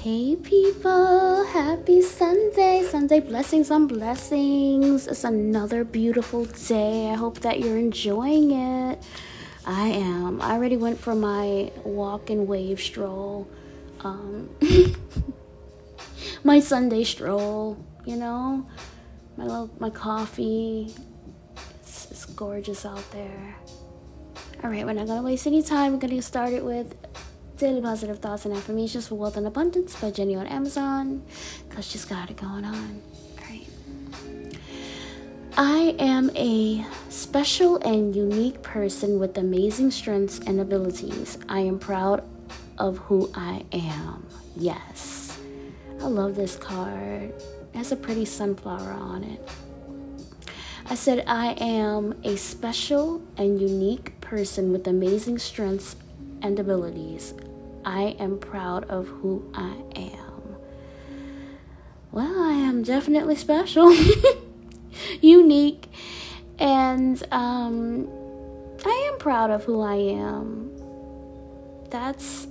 Hey people, happy Sunday. Sunday blessings on blessings. It's another beautiful day. I hope that you're enjoying it. I am. I already went for my walk and wave stroll. Um, my Sunday stroll, you know? My little, my coffee. It's, it's gorgeous out there. All right, we're not gonna waste any time. We're gonna get started with Daily Positive Thoughts and Affirmations for Wealth and Abundance by Jenny on Amazon. Cause she's got it going on. I am a special and unique person with amazing strengths and abilities. I am proud of who I am. Yes. I love this card. It has a pretty sunflower on it. I said, I am a special and unique person with amazing strengths and abilities. I am proud of who I am. Well, I am definitely special, unique, and um, I am proud of who I am. That's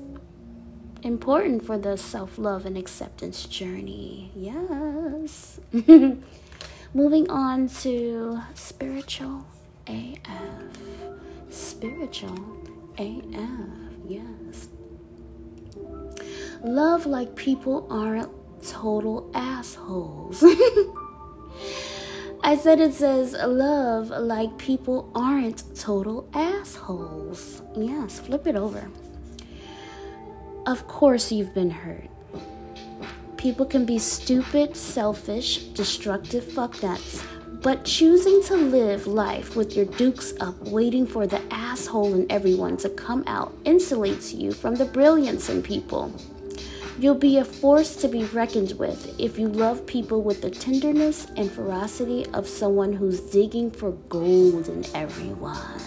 important for the self love and acceptance journey. Yes. Moving on to spiritual AF. Spiritual AF. Yes. Love like people aren't total assholes. I said it says love like people aren't total assholes. Yes, flip it over. Of course, you've been hurt. People can be stupid, selfish, destructive fucknuts, but choosing to live life with your dukes up, waiting for the asshole in everyone to come out, insulates you from the brilliance in people. You'll be a force to be reckoned with if you love people with the tenderness and ferocity of someone who's digging for gold in everyone.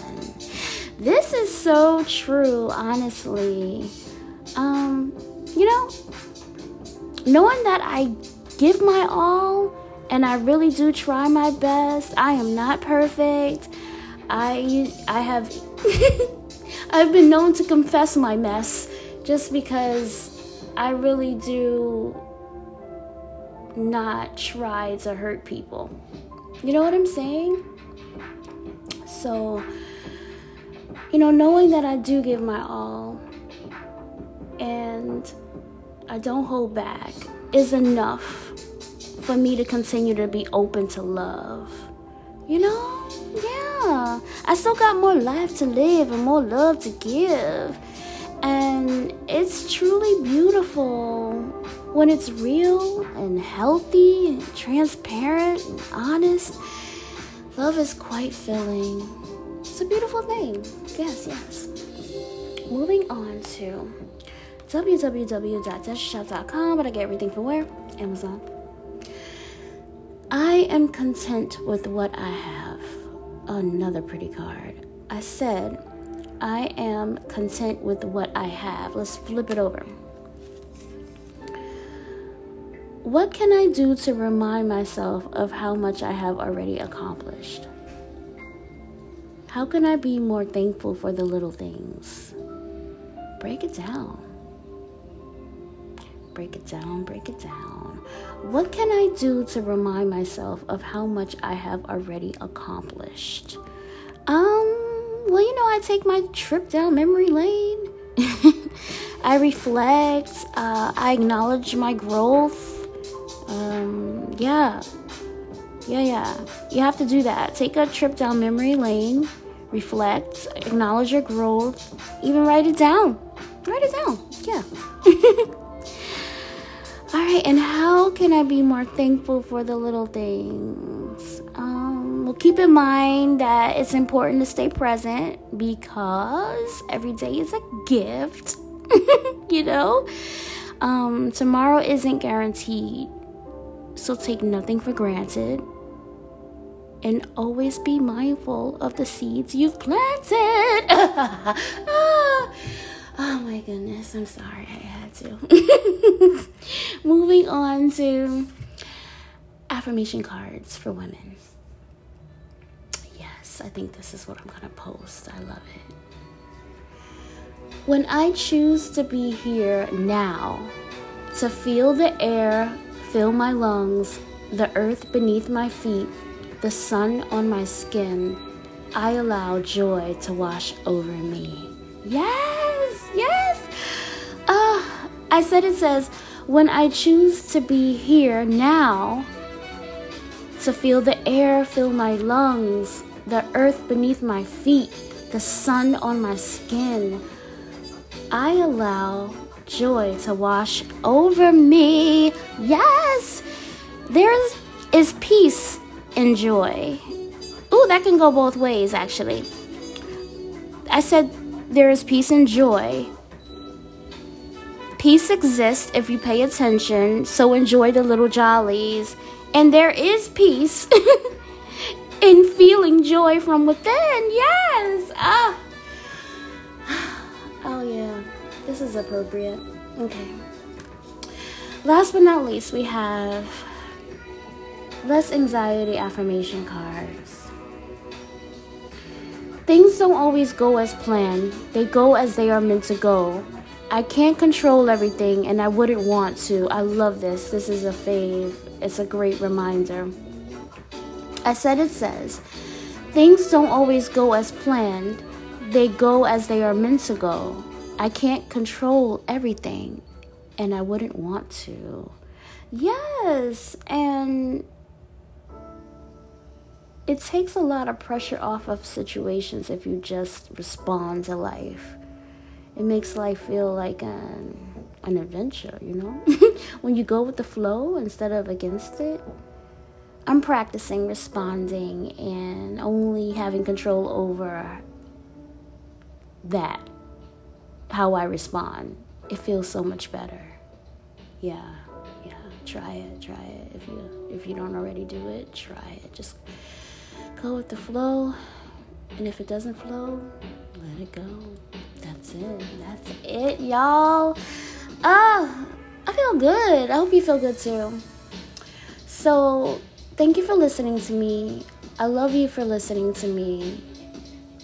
This is so true, honestly. Um, you know, knowing that I give my all and I really do try my best. I am not perfect. I I have I've been known to confess my mess just because I really do not try to hurt people. You know what I'm saying? So, you know, knowing that I do give my all and I don't hold back is enough for me to continue to be open to love. You know? Yeah. I still got more life to live and more love to give. And it's truly beautiful when it's real and healthy and transparent and honest. Love is quite filling. It's a beautiful thing. Yes, yes. Moving on to www.deshshop.com, but I get everything from where? Amazon. I am content with what I have. Another pretty card. I said, I am content with what I have. Let's flip it over. What can I do to remind myself of how much I have already accomplished? How can I be more thankful for the little things? Break it down. Break it down, break it down. What can I do to remind myself of how much I have already accomplished? Um, well, you know, I take my trip down memory lane. I reflect. Uh, I acknowledge my growth. Um, yeah. Yeah, yeah. You have to do that. Take a trip down memory lane. Reflect. Acknowledge your growth. Even write it down. Write it down. Yeah. All right, and how can I be more thankful for the little things? Keep in mind that it's important to stay present because every day is a gift, you know? Um, tomorrow isn't guaranteed, so take nothing for granted. And always be mindful of the seeds you've planted. Oh my goodness, I'm sorry I had to. Moving on to affirmation cards for women. I think this is what I'm going to post. I love it. When I choose to be here now, to feel the air fill my lungs, the earth beneath my feet, the sun on my skin. I allow joy to wash over me. Yes, yes. Uh, I said it says, when I choose to be here now, to feel the air fill my lungs, the earth beneath my feet, the sun on my skin, I allow joy to wash over me. Yes, there is peace and joy. Ooh, that can go both ways, actually. I said there is peace and joy. Peace exists if you pay attention, so enjoy the little jollies. And there is peace in feeling joy from within. Yes. Ah. Oh, yeah. This is appropriate. Okay. Last but not least, we have less anxiety affirmation cards. Things don't always go as planned, they go as they are meant to go. I can't control everything and I wouldn't want to. I love this. This is a fave. It's a great reminder. I said it says, Things don't always go as planned, they go as they are meant to go. I can't control everything and I wouldn't want to. Yes, and it takes a lot of pressure off of situations if you just respond to life. It makes life feel like an, an adventure, you know? when you go with the flow instead of against it. I'm practicing responding and only having control over that, how I respond. It feels so much better. Yeah, yeah. Try it, try it. If you if you don't already do it, try it. Just go with the flow. And if it doesn't flow, let it go. That's it. That's it, y'all. Ah, I feel good. I hope you feel good too. So, thank you for listening to me. I love you for listening to me.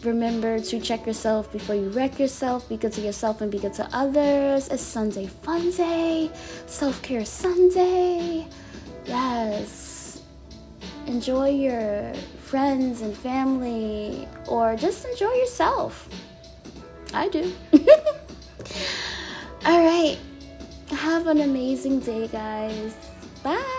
Remember to check yourself before you wreck yourself. Be good to yourself and be good to others. It's Sunday Fun Day, Self Care Sunday. Yes. Enjoy your friends and family, or just enjoy yourself. I do. All right. Have an amazing day, guys. Bye.